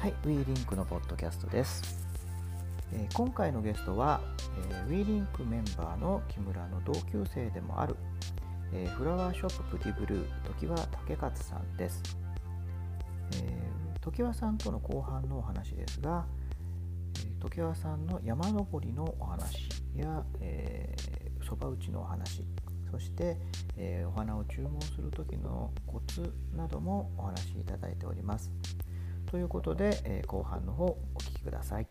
はい、ウィーリンクのポッドキャストです。えー今回のゲストは、えーウィーリンクメンバーの木村の同級生でもある、えーフラワーショッププティブルー常盤武勝さんです。えー常盤さんとの後半のお話ですが、えー常盤さんの山登りのお話やそば、打ちのお話そして、えーお花を注文する時のコツなどもお話しいただいております。ということで、えー後半の方お聞きください。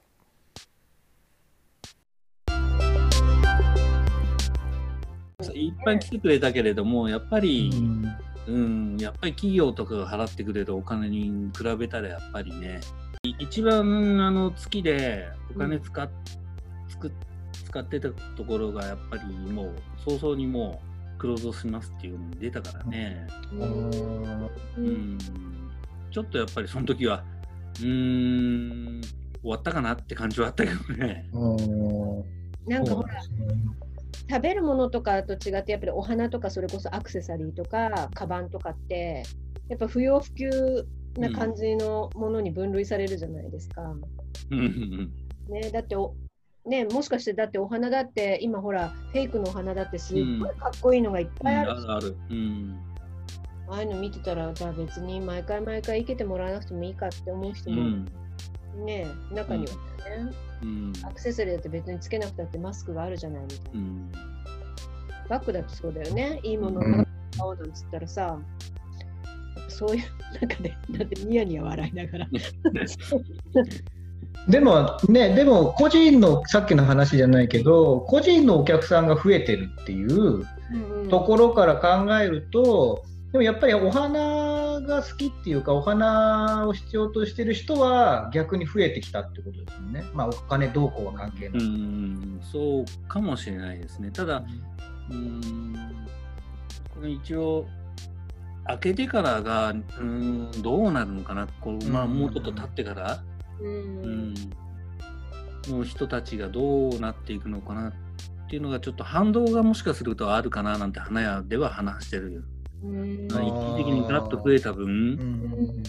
いっぱい来てくれたけれども、やっぱり、うん。うん、やっぱり企業とかが払ってくれるお金に比べたらやっぱりね、い一番あの月でお金使っ、つく使ってたところがやっぱりもう早々にもうクローズをしますっていうのに出たからね、うん、ちょっとやっぱりその時は、うーん、終わったかなって感じはあったけどね。なんかほら食べるものとかと違ってやっぱりお花とかそれこそアクセサリーとかカバンとかってやっぱ不要不急な感じのものに分類されるじゃないですか。うんうんね、だっておね、もしかしてだってお花だって今ほらフェイクのお花だってすっごいかっこいいのがいっうん、ぱいあるし、あるある。うんああいうの見てたらじゃあ別に毎回毎回生けてもらわなくてもいいかって思う人もうんね、中にはね、うんアクセサリーだって別につけなくたってマスクがあるじゃないみたいな。うんバッグだってそうだよね。いいものをうん買おうなんつったらさ、そういう中で、だってニヤニヤ笑いながら。でもね、でも個人のさっきの話じゃないけど、個人のお客さんが増えてるっていうところから考えると、でもやっぱりお花が好きっていうか、お花を必要としてる人は逆に増えてきたってことですよね。まあお金どうこうは関係うない。ん、そうかもしれないですね。ただ、うーん、これ一応、開けてからが、うーん、どうなるのかな、こうまあ、うんもうちょっと経ってから、ううんん、の人たちがどうなっていくのかなっていうのが、ちょっと反動がもしかするとあるかななんて花屋では話してる。一時的にガッと増えた分、うん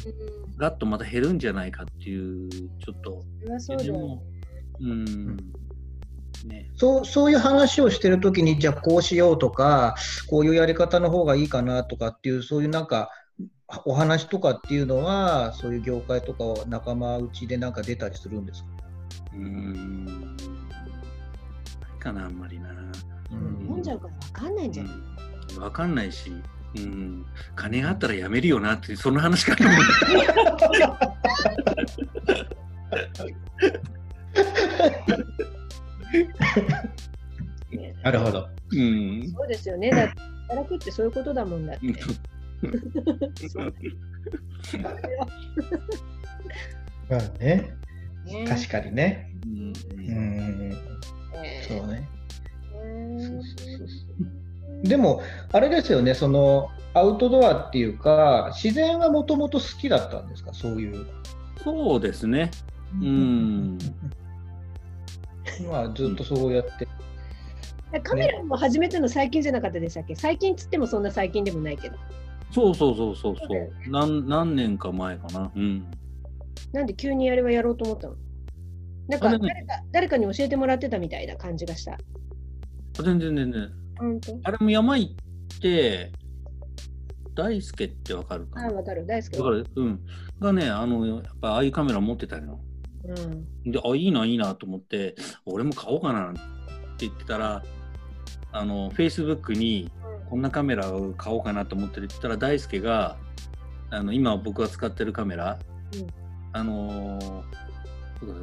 ガッとまた減るんじゃないかっていう、ちょっと、それはそうだよ。でも、うん、ね。そうそういう話をしてるときに、じゃあこうしようとか、こういうやり方の方がいいかなとかっていう、そういうなんか、お話とかっていうのは、そういう業界とか仲間内でなんか出たりするんですか、うーん。ないかな、あんまりな。飲ん。じゃうから分かんないんじゃない、うん。わかんないし、うん。金があったらやめるよなって、その話かな。なるほど。うん。そうですよね。だって働くってそういうことだもんだって。そうまあね、ね確かにね。うんうん、えそうね。ーそうそうそうそうでも、あれですよね、そのアウトドアっていうか、自然はもともと好きだったんですか、そういう。そうですね。うん。まあ、ずっとそうやって。カメラも初めての最近じゃなかったでしたっけ？最近つってもそんな最近でもないけど。そうそうそうそうそそうだよう。何何年か前かな。うん。なんで急にあれはやろうと思ったの？なんか誰か誰かに教えてもらってたみたいな感じがした。全然全然。あれも山行って、大輔ってわかるかな？ああ、わかる。大好き。だから、うん。がね、あの、やっぱああいうカメラ持ってたよ。うん。で、あ、いいな、いいなと思って、俺も買おうかなって言ってたら、あの、Facebook に、こんなカメラを買おうかなと思って言ったら、大輔が、あの、今僕が使ってるカメラ、うんあの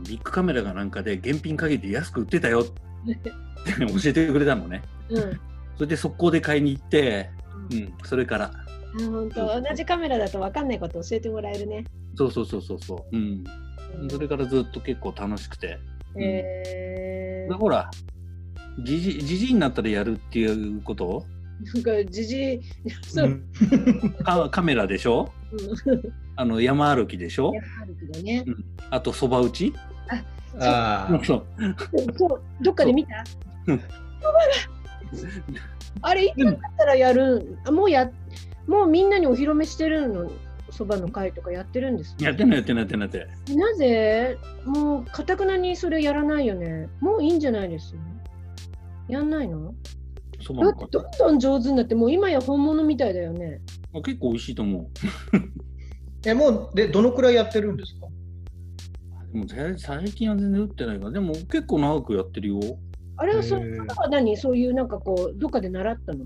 ビッグカメラがなんかで現品限りで安く売ってたよって教えてくれたのね。うん。それで速攻で買いに行って、うん、それから。あ本当。同じカメラだと分かんないこと教えてもらえるね。そうそうそうそうそう。うん。それからずっと結構楽しくて。うん。えでほら、じじじじいになったらやるっていうこと？ー、なんかじじい、そう、うんカカメラでしょ？うん、あの山歩きでしょ？やあるけどね。あとそば打ち？ああ、そう。そう、どっかで見た？う。んあれ、いつだったらやるもうや、もうみんなにお披露目してるの、そばの会とかやってるんですか？やってないやってないやってないやってなぜ？もう、かたくなにそれやらないよね。もういいんじゃないです？やんないの？だってそばの会どんどん上手になって、もう今や本物みたいだよね。あ結構美味しいと思う。え、もう、で、どのくらいやってるんですか？でもぜ最近は全然打ってないから、でも結構長くやってるよ。あれはそは何？そういうなんかこう、どっかで習ったの？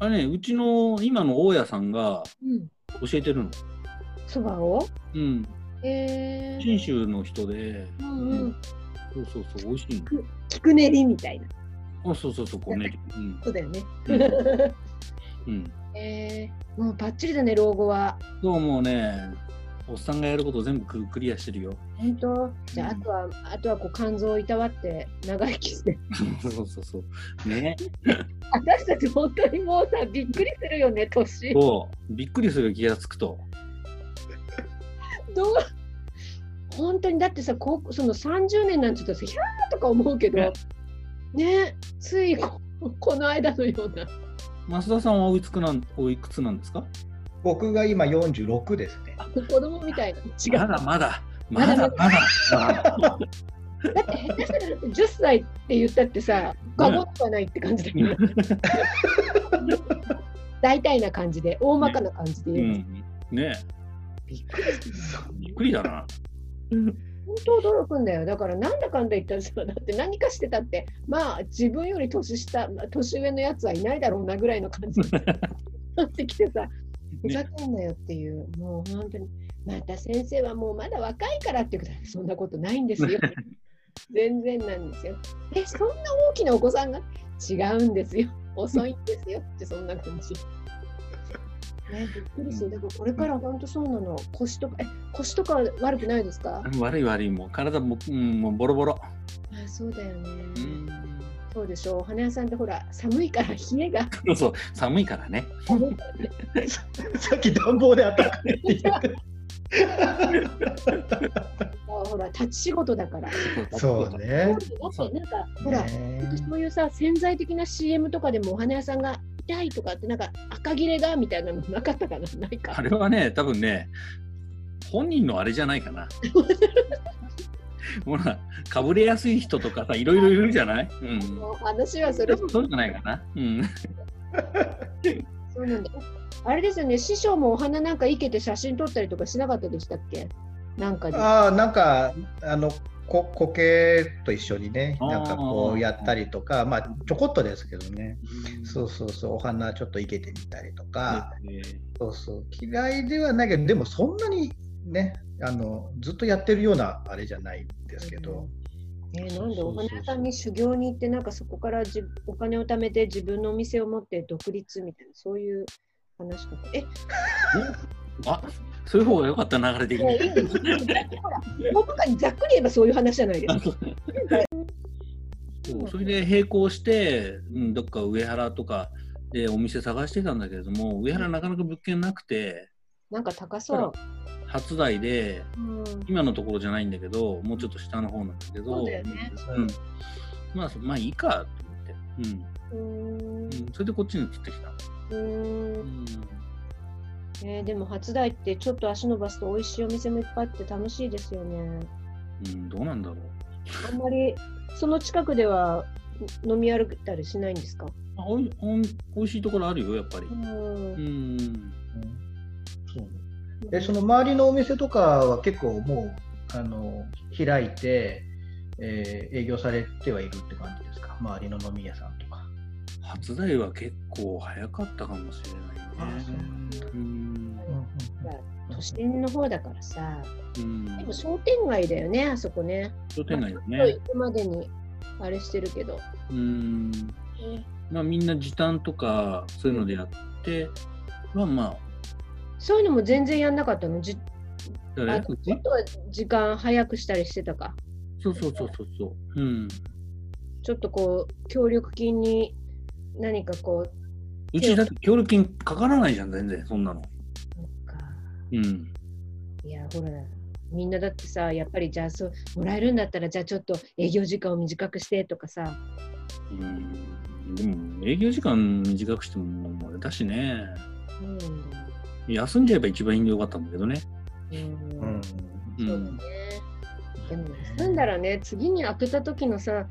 あれね、うちの今の大家さんがうん。教えてるの。そばを？うん。えー、信州の人で、うんうん。そうそうそう、美味しい菊練りみたいな。の。あ、そうそうそう、こうね。うん。そうだよね。うん。えー、もうバッチリだね、老後は。そうもうね、おっさんがやること全部ククリアしてるよ。本当？じゃあ、うんあとは、あとはこう肝臓をいたわって長生きして。そうそうそう。ね。私たち本当にもうさ、びっくりするよね、年。そう。びっくりする気がつくと。どう？本当にだってさ、こうその30年なんて言ったらさ、ひゃーとか思うけど、ね、ついここの間のような。増田さんはおいくつなんおいくつなんですか？僕が今46ですね。子供みたいな。違う。まだまだ。まだまだまだ。だって下手したらだって10歳って言ったってさ、過言ではないって感じだよね。大体な感じで、大まかな感じでう言う。ん。ねびっくり。びっくりだな。本当驚くんだよ。だからなんだかんだ言ったらさ、だって何かしてたって、まあ自分より年下、まあ年上のやつはいないだろうなぐらいの感じになってきてさ、ふざけんなよっていう、もう本当に、また先生はもうまだ若いからっていうことは、そんなことないんですよ。全然なんですよ。え、そんな大きなお子さんが？違うんですよ。遅いんですよってそんな感じ。ね、びっくりする。だからこれから本当そうなの。腰とか、え、腰とか悪くないですか？悪い悪い、もう体も、うん、もうボロボロ。あそうだよね。うん。そうでしょう。お花屋さんってほら、寒いから冷えが。そう寒いからね。さっき暖房で暖かいって言ってほら、立ち仕事だから。そうね。だってなんか、ほら、ねそういうさ、潜在的な CM とかでもお花屋さんが痛いとかって、なんか赤切れがみたいなのなかったかな？ないか。あれはね、多分ね、本人のあれじゃないかな。ほら、かぶれやすい人とかさ、いろいろいるじゃない？うん。話はそれ多分そうじゃないかな。うん。そうなんだ。あれですよね、師匠もお花なんか生けて写真撮ったりとかしなかったでしたっけ？なんかで。ああ、なんか、あの、こ苔と一緒にね、なんかこうやったりとか、まあ、ちょこっとですけどね、そうそうそう、お花ちょっと生けてみたりとか、そうそう、嫌いではないけど、でもそんなにね、あのずっとやってるようなあれじゃないんですけど、えーなんでお花屋さんに修行に行って、なんかそこからじお金を貯めて自分のお店を持って独立みたいな、そういう話か。と。え、あそういう方が良かった流れ的いやいほら、大まかにざっくり言えばそういう話じゃないです。か。そう。それで並行して、うん、どっか上原とかでお店探してたんだけれども、上原なかなか物件なくて、なんか高そう。初台で、うん。今のところじゃないんだけど、もうちょっと下の方なんだけど、まあ、そまあいいかと思って、うーん。うん。うん、それでこっちに移ってきた。うんえーでも初台ってちょっと足伸ばすと美味しいお店もいっぱいあって楽しいですよね。うん、どうなんだろう。あんまりその近くでは飲み歩いたりしないんですか？あおいおんおいしいところあるよ、やっぱり。うんうん。そうでその周りのお店とかは結構もうあの開いて、えー営業されてはいるって感じですか、周りの飲み屋さんとか。初台は結構早かったかもしれないね。うん。都心の方だからさ、うんでも商店街だよね、あそこね。商店街だちょっとね行。くまでにあれしてるけど。うん。まあみんな時短とかそういうのでやって、まあまあ、そういうのも全然やんなかったの？じ誰？あとは時間早くしたりしてたか。そうそうそうそうそう。うん。ちょっとこう、協力金に何かこう、うちだって協力金かからないじゃん、全然、そんなの。うん。いや、ほら、みんなだってさ、やっぱりじゃあそう、もらえるんだったら、じゃあちょっと営業時間を短くしてとかさ、うん。でも、営業時間短くしても、あれだしね。うん、休んじゃえば一番いいんでよかったんだけどね。うんうんそうだね。でも休んだらね、次に開けた時のさ、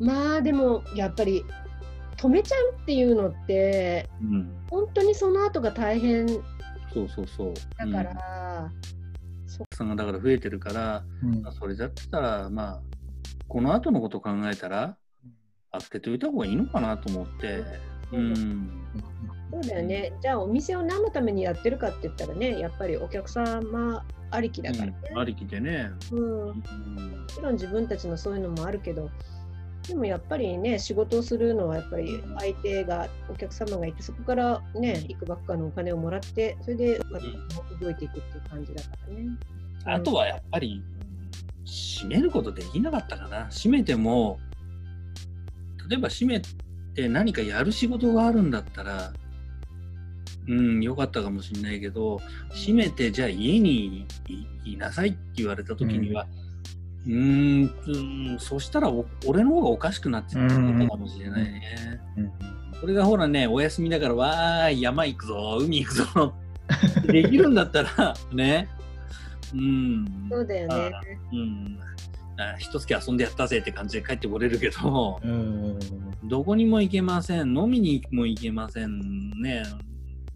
まあでもやっぱり止めちゃうっていうのって、うん。本当にその後が大変だそうそうそう。かうんら、お客さんがだから増えてるから、うんまあそれだったら、まあ、この後のことを考えたら、開けておいた方がいいのかなと思って。うん。そうだよね。じゃあお店を何のためにやってるかって言ったらね、やっぱりお客様ありきだからね。うんありきでね。うん、もうんちろん自分たちのそういうのもあるけど、でもやっぱりね、仕事をするのはやっぱり相手が、お客様がいて、そこからね、いくばっかのお金をもらって、それで動いていくっていう感じだからね。あとはやっぱり、閉めることできなかったかな。閉めても、例えば閉めて何かやる仕事があるんだったら、うん、よかったかもしれないけど、閉めて、じゃあ家にいいなさいって言われた時には、うーん、うんそしたらお俺の方がおかしくなってたかもしれないね。うんこれがほらね、お休みだから、わーい、山行くぞ、海行くぞ、できるんだったら、ね、うん。そうだよね。うん。あ一月遊んでやったぜって感じで帰ってこれるけど、うんどこにも行けません、飲みにも行けませんね。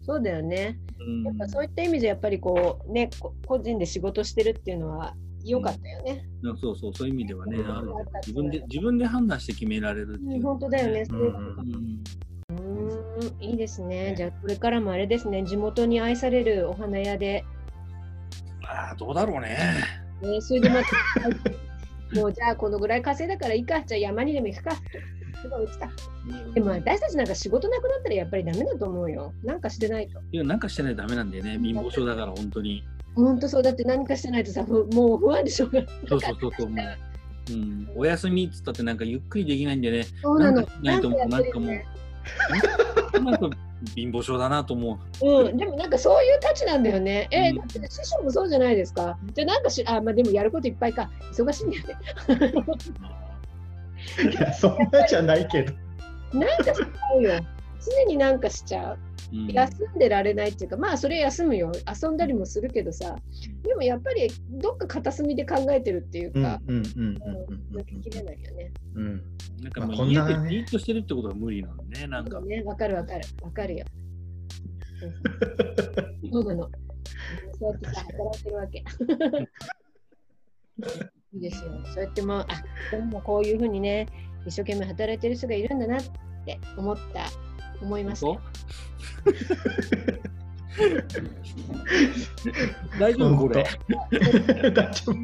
そうだよね。うんやっぱそういった意味でやっぱりこうね、こ個人で仕事してるっていうのは良かったよね。そうそう、そういう意味ではね、自分で自分で判断して決められるってうん、いう。本当だよね。そうんうーんいいですね。じゃあこれからもあれですね、地元に愛されるお花屋で、ああ、どうだろうね。ね、それでまた、もうじゃあこのぐらい稼いだからいいか、じゃあ山にでも行くか。でも私たちなんか仕事なくなったらやっぱりダメだと思うよ。なんかしてないと。いや、なんかしてないとダメなんだよね。貧乏症だから、本当に。本当そうだって何かしてないとさ、ふもう不安でしょうがない。そうそうそうそう。もううん、お休みっつったってなんかゆっくりできないんでね。そうなの。なんかしなんかもうねなんか貧乏症だなと思う。うん、でもなんかそういうたちなんだよね。えうんだって師匠もそうじゃないですか。じゃあなんかし、あ、まあでもやることいっぱいか。忙しいんだよね。いやそんなじゃないけど。なんかしちゃうよ。常になんかしちゃう。うん休んでられないっていうか、まあそれ休むよ。遊んだりもするけどさ。でもやっぱりどっか片隅で考えてるっていうか、うんうんうんうん抜けきれないよね。うんうんなんかもう家でじーっとしてるってことが無理なんでね、なんか。ね、わかるわかる。わかるよ。そうなの。そうやってさ、働いてるわけ。いいですよ。そうやってもう、あ、でもこういうふうにね、一生懸命働いてる人がいるんだなって思った、思いましたよ。大丈夫これ？大丈夫大丈夫。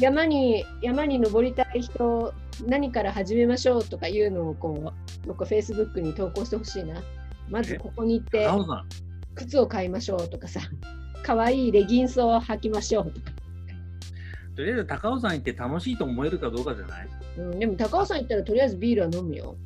山に山に登りたい人何から始めましょうとかいうのをこうどっかフェイスブックに投稿してほしいな。まずここに行って青さん、靴を買いましょうとかさ、可愛いレギンスを履きましょうとか。とりあえず高尾山行って楽しいと思えるかどうかじゃない？うん、でも高尾山行ったらとりあえずビールは飲むよ。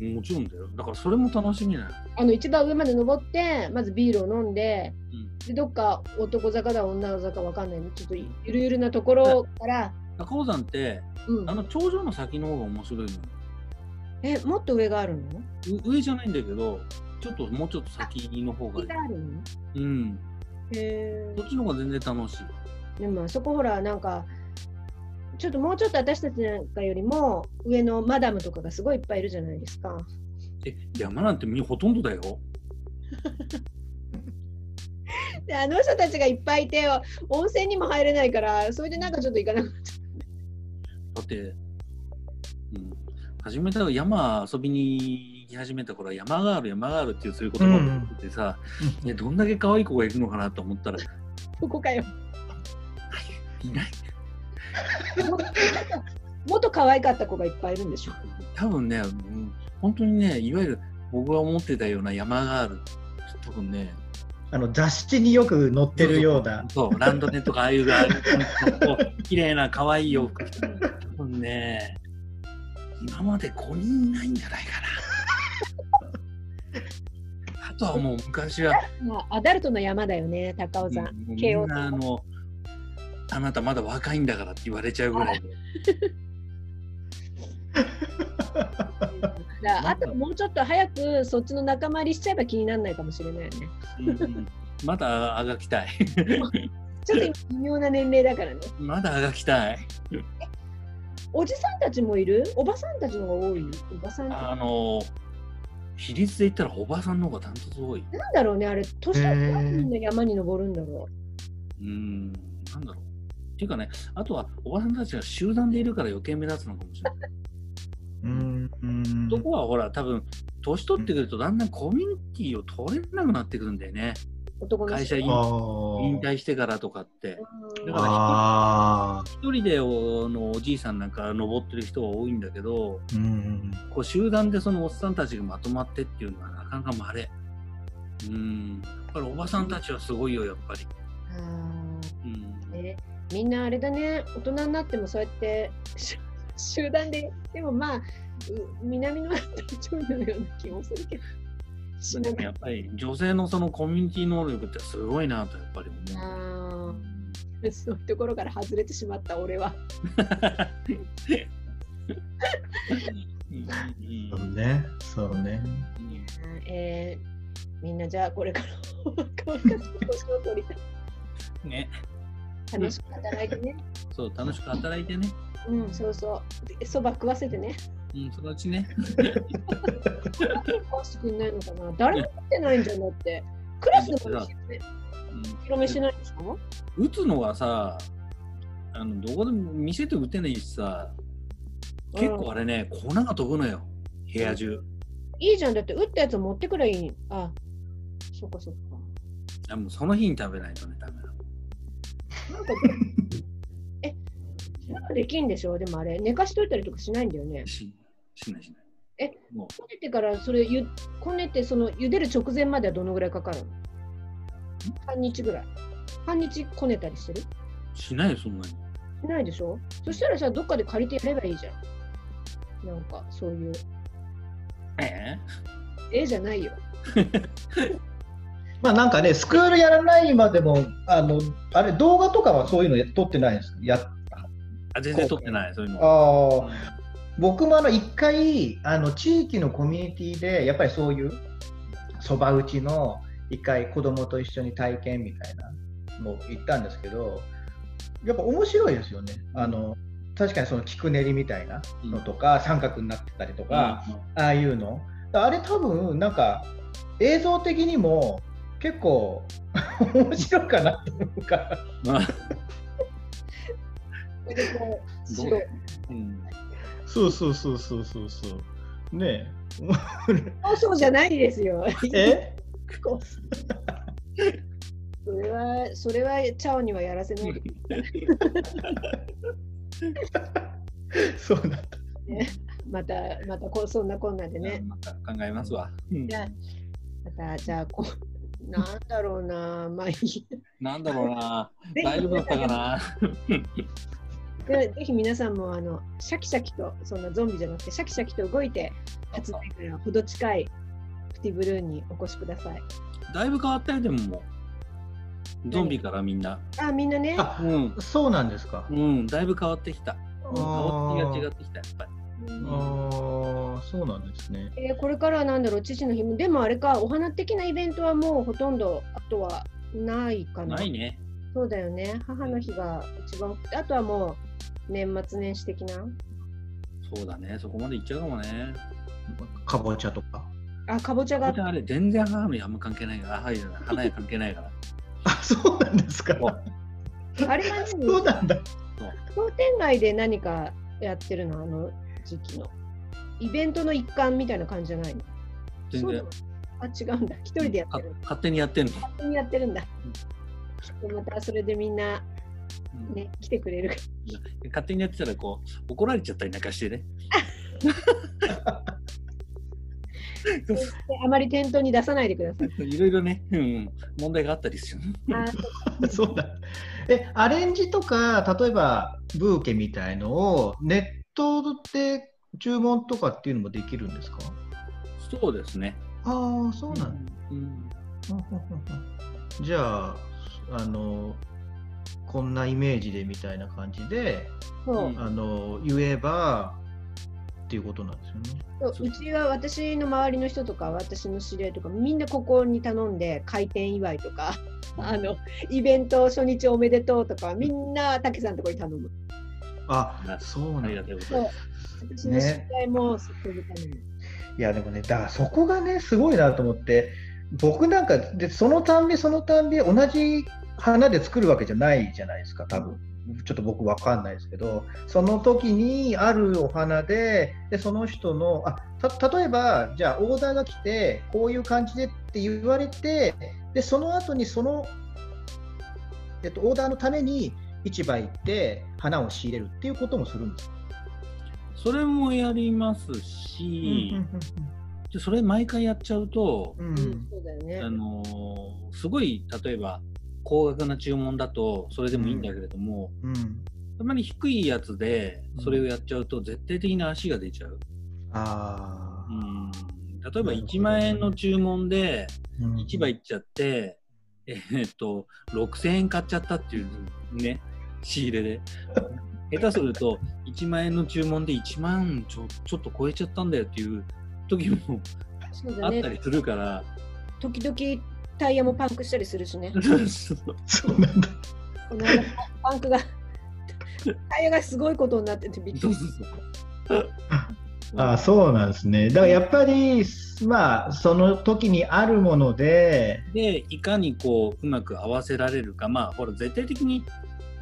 もちろんだよ。だからそれも楽しみだよ。あの一番上まで登ってまずビールを飲んでうんでどっか男坂だ女坂わかんないちょっとゆるゆるなところから、高尾山って、うんあの頂上の先の方が面白いのよ。えもっと上があるの？う上じゃないんだけど、ちょっともうちょっと先の方がいい上。があるの？うん。へそっちの方が全然楽しい。でもあそこほらなんかちょっともうちょっと私たちなんかよりも上のマダムとかがすごいいっぱいいるじゃないですか。え、山なんてみほとんどだよ。であの人たちがいっぱいいて温泉にも入れないからそれでなんかちょっと行かなくなっちゃだって、うん、初めた山遊びに行き始めた頃は山がある山があるっていうそういう言葉を言っててさ、ね、どんだけ可愛い子がいるのかなと思ったら、う。ここかよ。いない。もっと可愛かった子がいっぱいいるんでしょ？多分ね、うん本当にね、いわゆる僕が思ってたような山がある。多分ね、あの雑誌によく載ってるような。そう、ランドネとかああいうが、こう綺麗な可愛い洋服着てる多分ね、今まで5人いないんじゃないかな。あとはもう昔は、まあ、アダルトの山だよね、高尾山。慶応みんなあの、あなたまだ若いんだからって言われちゃうぐらいで。あともうちょっと早くそっちの仲間入りしちゃえば気にならないかもしれないよね。うんうんまだあがきたい。ちょっと今微妙な年齢だからね。まだあがきたい。おじさんたちもいる？おばさんたちの方が多い？おばさんあの、比率で言ったらおばさんの方がダントツ多い。なんだろうね、あれ、年取ってなんでみんな山に登るんだろうーん、なんだろう。っていうかね、あとはおばさんたちが集団でいるから余計目立つのかもしれない。うんうんとこはほら、多分年取ってくるとだんだんコミュニティを取れなくなってくるんだよね。会社引退してからとかって。うんだからあ一人でおのおじいさんなんか登ってる人が多いんだけど、ーうんこう集団でそのおっさんたちがまとまってっていうのはなかなか稀。うん。だからおばさんたちはすごいよ、やっぱり。あうん。ーね、みんなあれだね、大人になってもそうやってし 集団で、でもまあ、う南の大丈夫のような気もするけど。しなでもやっぱり女性のそのコミュニティ能力ってすごいなとやっぱり思う。そういうところから外れてしまった俺は。うんそうねそうねえーみんなじゃあこれから乾かす年を取りたい。ね、楽しく働いてね。そう楽しく働いてね。うん、そうそう。でそば食わせてね。うん、そのうちね。食わせてくんないのかな誰も食ってないんじゃんだって。クラスでもうん広めしないでしょ？打つのはさ、あのどこでも店で打てないしさ、結構あれね、粉が飛ぶのよ、部屋中。いいじゃん。だって打ったやつを持ってくればいい。あ、そっかそっか。あもうその日に食べないとね、ダメなんかえ、なんかできんでしょ？でもあれ、寝かしといたりとかしないんだよね。ししないしない。えもこねてからそれゆこねてその茹でる直前まではどのぐらいかかるの？半日ぐらい。半日こねたりしてる？うしないよ、そんなに。しないでしょ？そしたらさ、どっかで借りてやればいいじゃん。なんかそういう。えええじゃないよ。まあなんかねスクールやらないまでもあのあれ動画とかはそういうの撮ってないんです。やあ全然取ってない、そういうの。あー。僕もあの一回あの地域のコミュニティでやっぱりそういうそば打ちの一回子供と一緒に体験みたいなの行ったんですけどやっぱ面白いですよね。あの確かにその菊練りみたいなのとか、三角になってたりとか、ああいうの。あれ多分なんか映像的にも結構面白いかなと思うから。うんまあ。そうどう白い。うん。そうそうそうそうそうそう。ねそうそうじゃないですよ。え？それは、それはチャオにはやらせない。で。そうなんだ。また、またこうそんなこんなでね。また考えますわ。うん。じゃあまた、じゃあこう、なんだろうな、まあいい。なんだろうな。大丈夫だったかな？で ぜひ皆さんもあのシャキシャキと、そんなゾンビじゃなくて、シャキシャキと動いて、発売からほど近いプティブルーンにお越しください。だいぶ変わったよ、でも。ゾンビからみんな。あ、みんなね。あうん。そうなんですかうん、だいぶ変わってきた。うん変わってが違ってきた、やっぱり。ああそうなんですねえーこれからはなんだろう、父の日も、でもあれか、お花的なイベントはもうほとんど、あとはないかな。ないね。そうだよね。母の日が一番、あとはもう年末年始的な。そうだね、そこまでいっちゃうかもね。かぼちゃとかあ、かぼちゃがああれ、全然母の日あんま関係ないから、あはい花屋関係ないから。あそうなんですかあれはね、そうなんだ商店街で何かやってるの、あの時期の。イベントの一環みたいな感じじゃないの？全然。あ、違うんだ。一人でやってる。か勝手にやってんの？勝手にやってるんだ。でまたそれでみんな、うんね、来てくれる。勝手にやってたらこう怒られちゃったりなんかしてね。であまり店頭に出さないでください。いろいろね、うん、問題があったりする。あ そうだえアレンジとか例えばブーケみたいのをネットで注文とかっていうのもできるんですか？そうですね。ああそうなんだ、うん。じゃああのこんなイメージでみたいな感じであの言えばっていうことなんですよね。そう。う。ちは私の周りの人とか私の知り合いとかみんなここに頼んで開店祝いとかあのイベント初日おめでとうとかみんな武さんのところに頼む。あそうなんだ。そう私の知り合いも。いやでもね、だからそこがね、すごいなと思って、僕なんかで、そのたんびそのたんび、同じ花で作るわけじゃないじゃないですか、多分ちょっと僕わかんないですけど、その時にあるお花で、でその人の、あた例えば、じゃあオーダーが来て、こういう感じでって言われて、でその後にその、えっと、オーダーのために市場行って花を仕入れるっていうこともするんです。それもやりますし、でそれ毎回やっちゃうと、うん。あのーすごい例えば高額な注文だとそれでもいいんだけれども、うん。あまり低いやつでそれをやっちゃうと絶対的な足が出ちゃう。あうん、例えばなるほど1万円の注文でー市場行っちゃって、えーっと6000円買っちゃったっていうね仕入れで 下手すると1万円の注文で1万ちょちょっと超えちゃったんだよっていう時もそうだね。あったりするから、時々タイヤもパンクしたりするしね。そうなんだ。この間パンクがタイヤがすごいことになっててびっくりそうそうそう あそうなんですね。だからやっぱり、まあ、その時にあるもので、でいかにこううまく合わせられるかまあほら絶対的に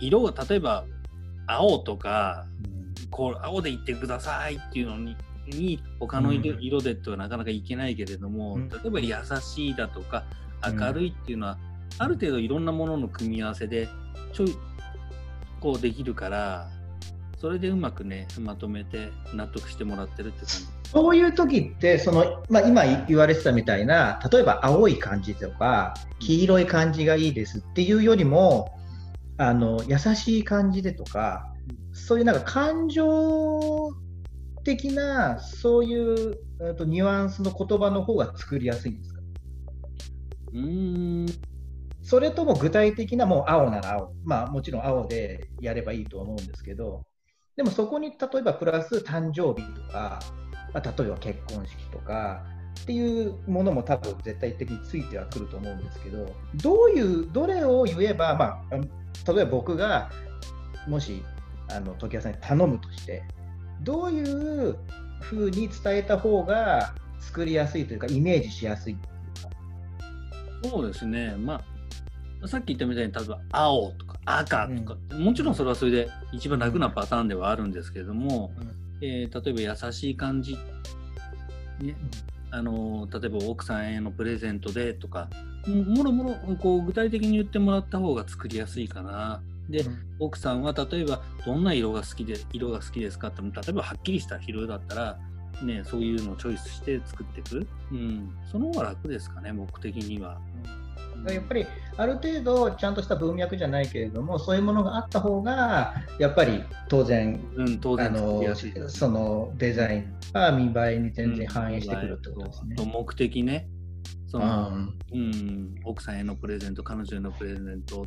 色が例えば青とかこう青でいってくださいっていうのにに他の色,、でってはなかなかいけないけれども、うん。例えば優しいだとかうん。明るいっていうのは、ある程度いろんなものの組み合わせでちょいこうできるからそれでうまくねまとめて納得してもらってるって感じ。そういう時ってその、まあ、今言われてたみたいな、例えば青い感じとか、黄色い感じがいいですっていうよりも、あの優しい感じでとか、そういうなんか感情的な、そういうえっとニュアンスの言葉の方が作りやすいんですか？うーん。それとも具体的なもう青なら青、まあもちろん青でやればいいとは思うんですけど、でもそこに例えばプラス誕生日とか、まあ、例えば結婚式とかっていうものも多分絶対的についてはくると思うんですけど、どういう、どれを言えば、まあ、例えば僕がもしあの時矢さんに頼むとして、どういうふうに伝えた方が作りやすいというか、イメージしやすい。そうですね、まあ、さっき言ったみたいに、例えば青とか赤とか、もちろんそれはそれで一番楽なパターンではあるんですけれども、えー例えば優しい感じ、ねあのー例えば奥さんへのプレゼントでとか、ももろもろこう具体的に言ってもらった方が作りやすいかな。で、奥さんは例えばどんな色が好きで色が好きですかって例えばはっきりした色だったら、ね、そういうのをチョイスして作っていく、うん、その方が楽ですかね僕的には。やっぱりある程度ちゃんとした文脈じゃないけれどもそういうものがあった方がやっぱり当然うん、当あ然作りの。そのデザインが見栄えに全然反映してくるってことですね。うん目的ね。そうんのうん、奥さんへのプレゼント、彼女へのプレゼント。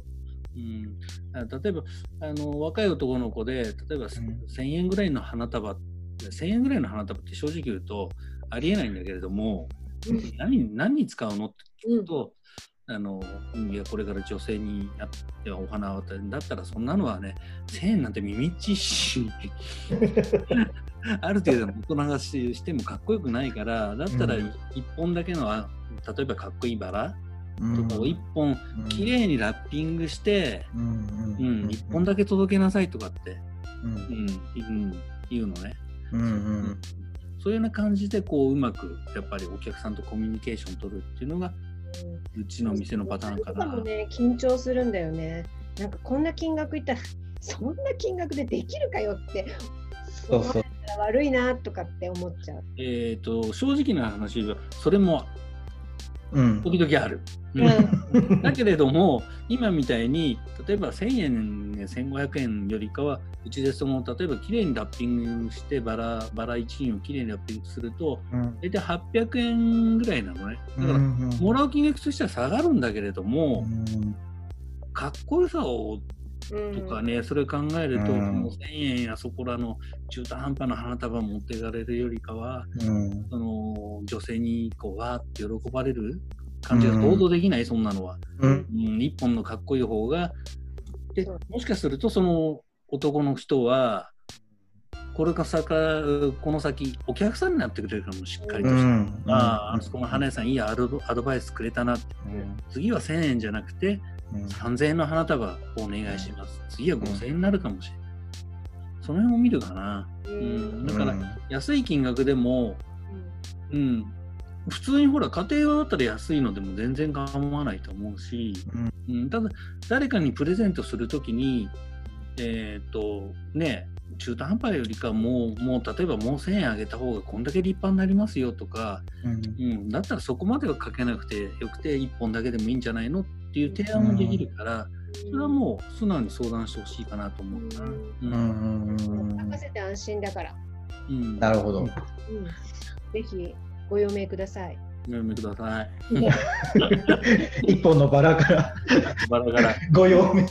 うん、あ例えばあの若い男の子で例えば、1000円ぐらいの花束1000円ぐらいの花束って正直言うとありえないんだけれども、何何に使うのって聞くと、あのいやこれから女性にやってお花をだったらそんなのはね1000円なんて耳っちいし ある程度の大人がししてもかっこよくないからだったらうん。1本だけのあ例えばかっこいいバラうん。とかを1本きれいにラッピングして、うん。うんうん1本だけ届けなさいとかって、うん。うんうん、言うのね。うんうん。そういうような感じでこううまくやっぱりお客さんとコミュニケーション取るっていうのがうちの店のパターンかな。もね、緊張するんだよね。なんかこんな金額いったら、そんな金額でできるかよって、そうそう悪いなとかって思っちゃう。えっ、と正直な話それもうん時々ある。うん。だけれども今みたいに例えば1000円1500円よりかはうちでその例えばきれいにラッピングしてバラバラ一輪をきれいにラッピングするとうん。大体800円ぐらいなのね。だからもらう金額としては下がるんだけれども、かっこよさをとかね、それ考えると、もう1000円やそこらの中途半端な花束持っていかれるよりかは、その女性にこうわーって喜ばれる感じが想像できない、そんなのは。うん。一本のかっこいい方が。でもしかするとその男の人はこれかさかこの先お客さんになってくれるかもしっかりとして、うん、ああそこの花屋さんいいアドアドバイスくれたなって、うん、次は1000円じゃなくて、うん、3000円の花束お願いします、次は5000円になるかもしれない、その辺を見るかな、うん。だから安い金額でも、うん、普通にほら家庭だったら安いのでも全然構わないと思うし、うん、ただ誰かにプレゼントするときにえっ、ー、とね中途半端よりかもうもう例えばもう1000円あげた方がこんだけ立派になりますよとか、うん、うん、だったらそこまではかけなくてよくて1本だけでもいいんじゃないのっていう提案もできるから、うん、それはもう素直に相談してほしいかなと思うな。うん。任せて安心だから。うん、なるほど。うん、ぜひご用命ください。ご用命ください。一本のバラから。バラから。ご用命。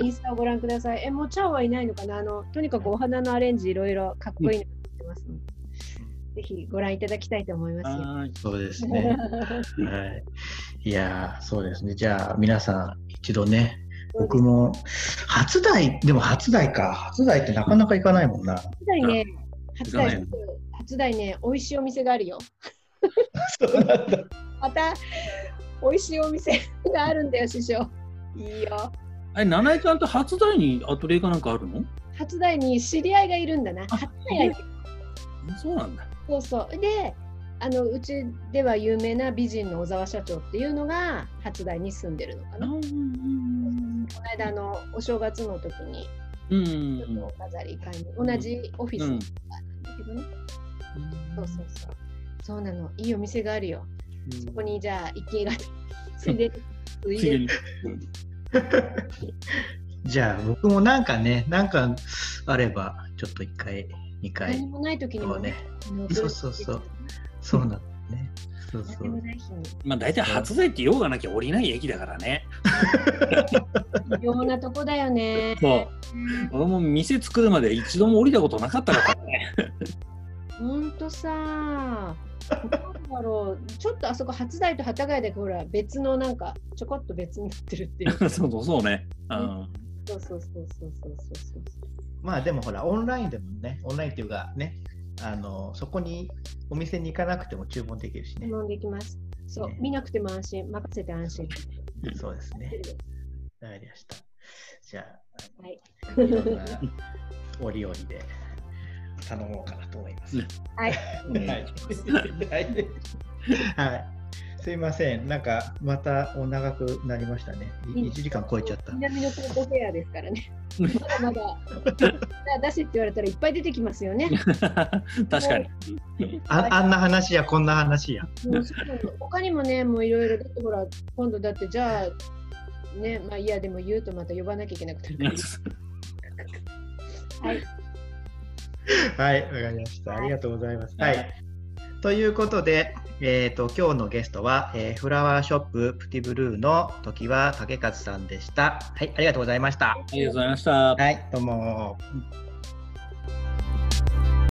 インスタをご覧ください。え、もうチャオはいないのかな？あの、とにかくお花のアレンジいろいろかっこいいのがってますので、ぜひご覧いただきたいと思いますそうですね。はい。いやそうですね。じゃあ、皆さん、一度ね、僕も、初台、でも初台か。初台ってなかなか行かないもんな。初台ね、初台、初台ね、美味しいお店があるよ。そうなんだ。また、美味しいお店 があるんだよ、師匠。いいよ。え、七重ちゃんと初台にアトリエかなんかあるの？初台に知り合いがいるんだな。初台そうなんだ。そうそう。で、あのうちでは有名な美人の小沢社長っていうのが初台に住んでるのかな。この間のお正月の時に、ちょっと飾り会に同じオフィスなんだけどね。そうそうそう。そうなの。いいお店があるよ。そこにじゃあ一軒がついでついで じゃあ僕もなんかね、なんかあれば、ちょっと1回、2回。何もない時にもね。そうそうそう。そうなんだね。そうそう。まあ大体初台って用がなきゃ降りない駅だからね。微妙なとこだよね。そう。俺も店作るまで一度も降りたことなかったからね。ほんとさ。なんだろう、ちょっとあそこ初台と幡ヶ谷でほら別のなんかちょこっと別になってるっていう。そうそうそうね。うん。そうそうそうそうそうそうそう。まあでもほらオンラインでもね、オンラインっていうかね、あのそこにお店に行かなくても注文できるしね。注文できます。そう、ね、見なくても安心、任せて安心。そうですね。わかりました。じゃあ、はい。折々で。頼もうかなと思います。はい。はい。はい。すいません。なんかまたお長くなりましたね。1時間超えちゃった。南のコフェアですからね。まだまだ。出しって言われたらいっぱい出てきますよね。確かに。ああんな話やこんな話や。もう他にもね、もういろいろだってほら、今度だってじゃあ、ね、まあいやでも言うとまた呼ばなきゃいけなくなるから。はい。はい、わかりました。ありがとうございます。はい。ということで、えーと、今日のゲストは、えー、フラワーショッププティブルーの時は竹勝さんでした。はい、ありがとうございました。ありがとうございました。はい、どうも。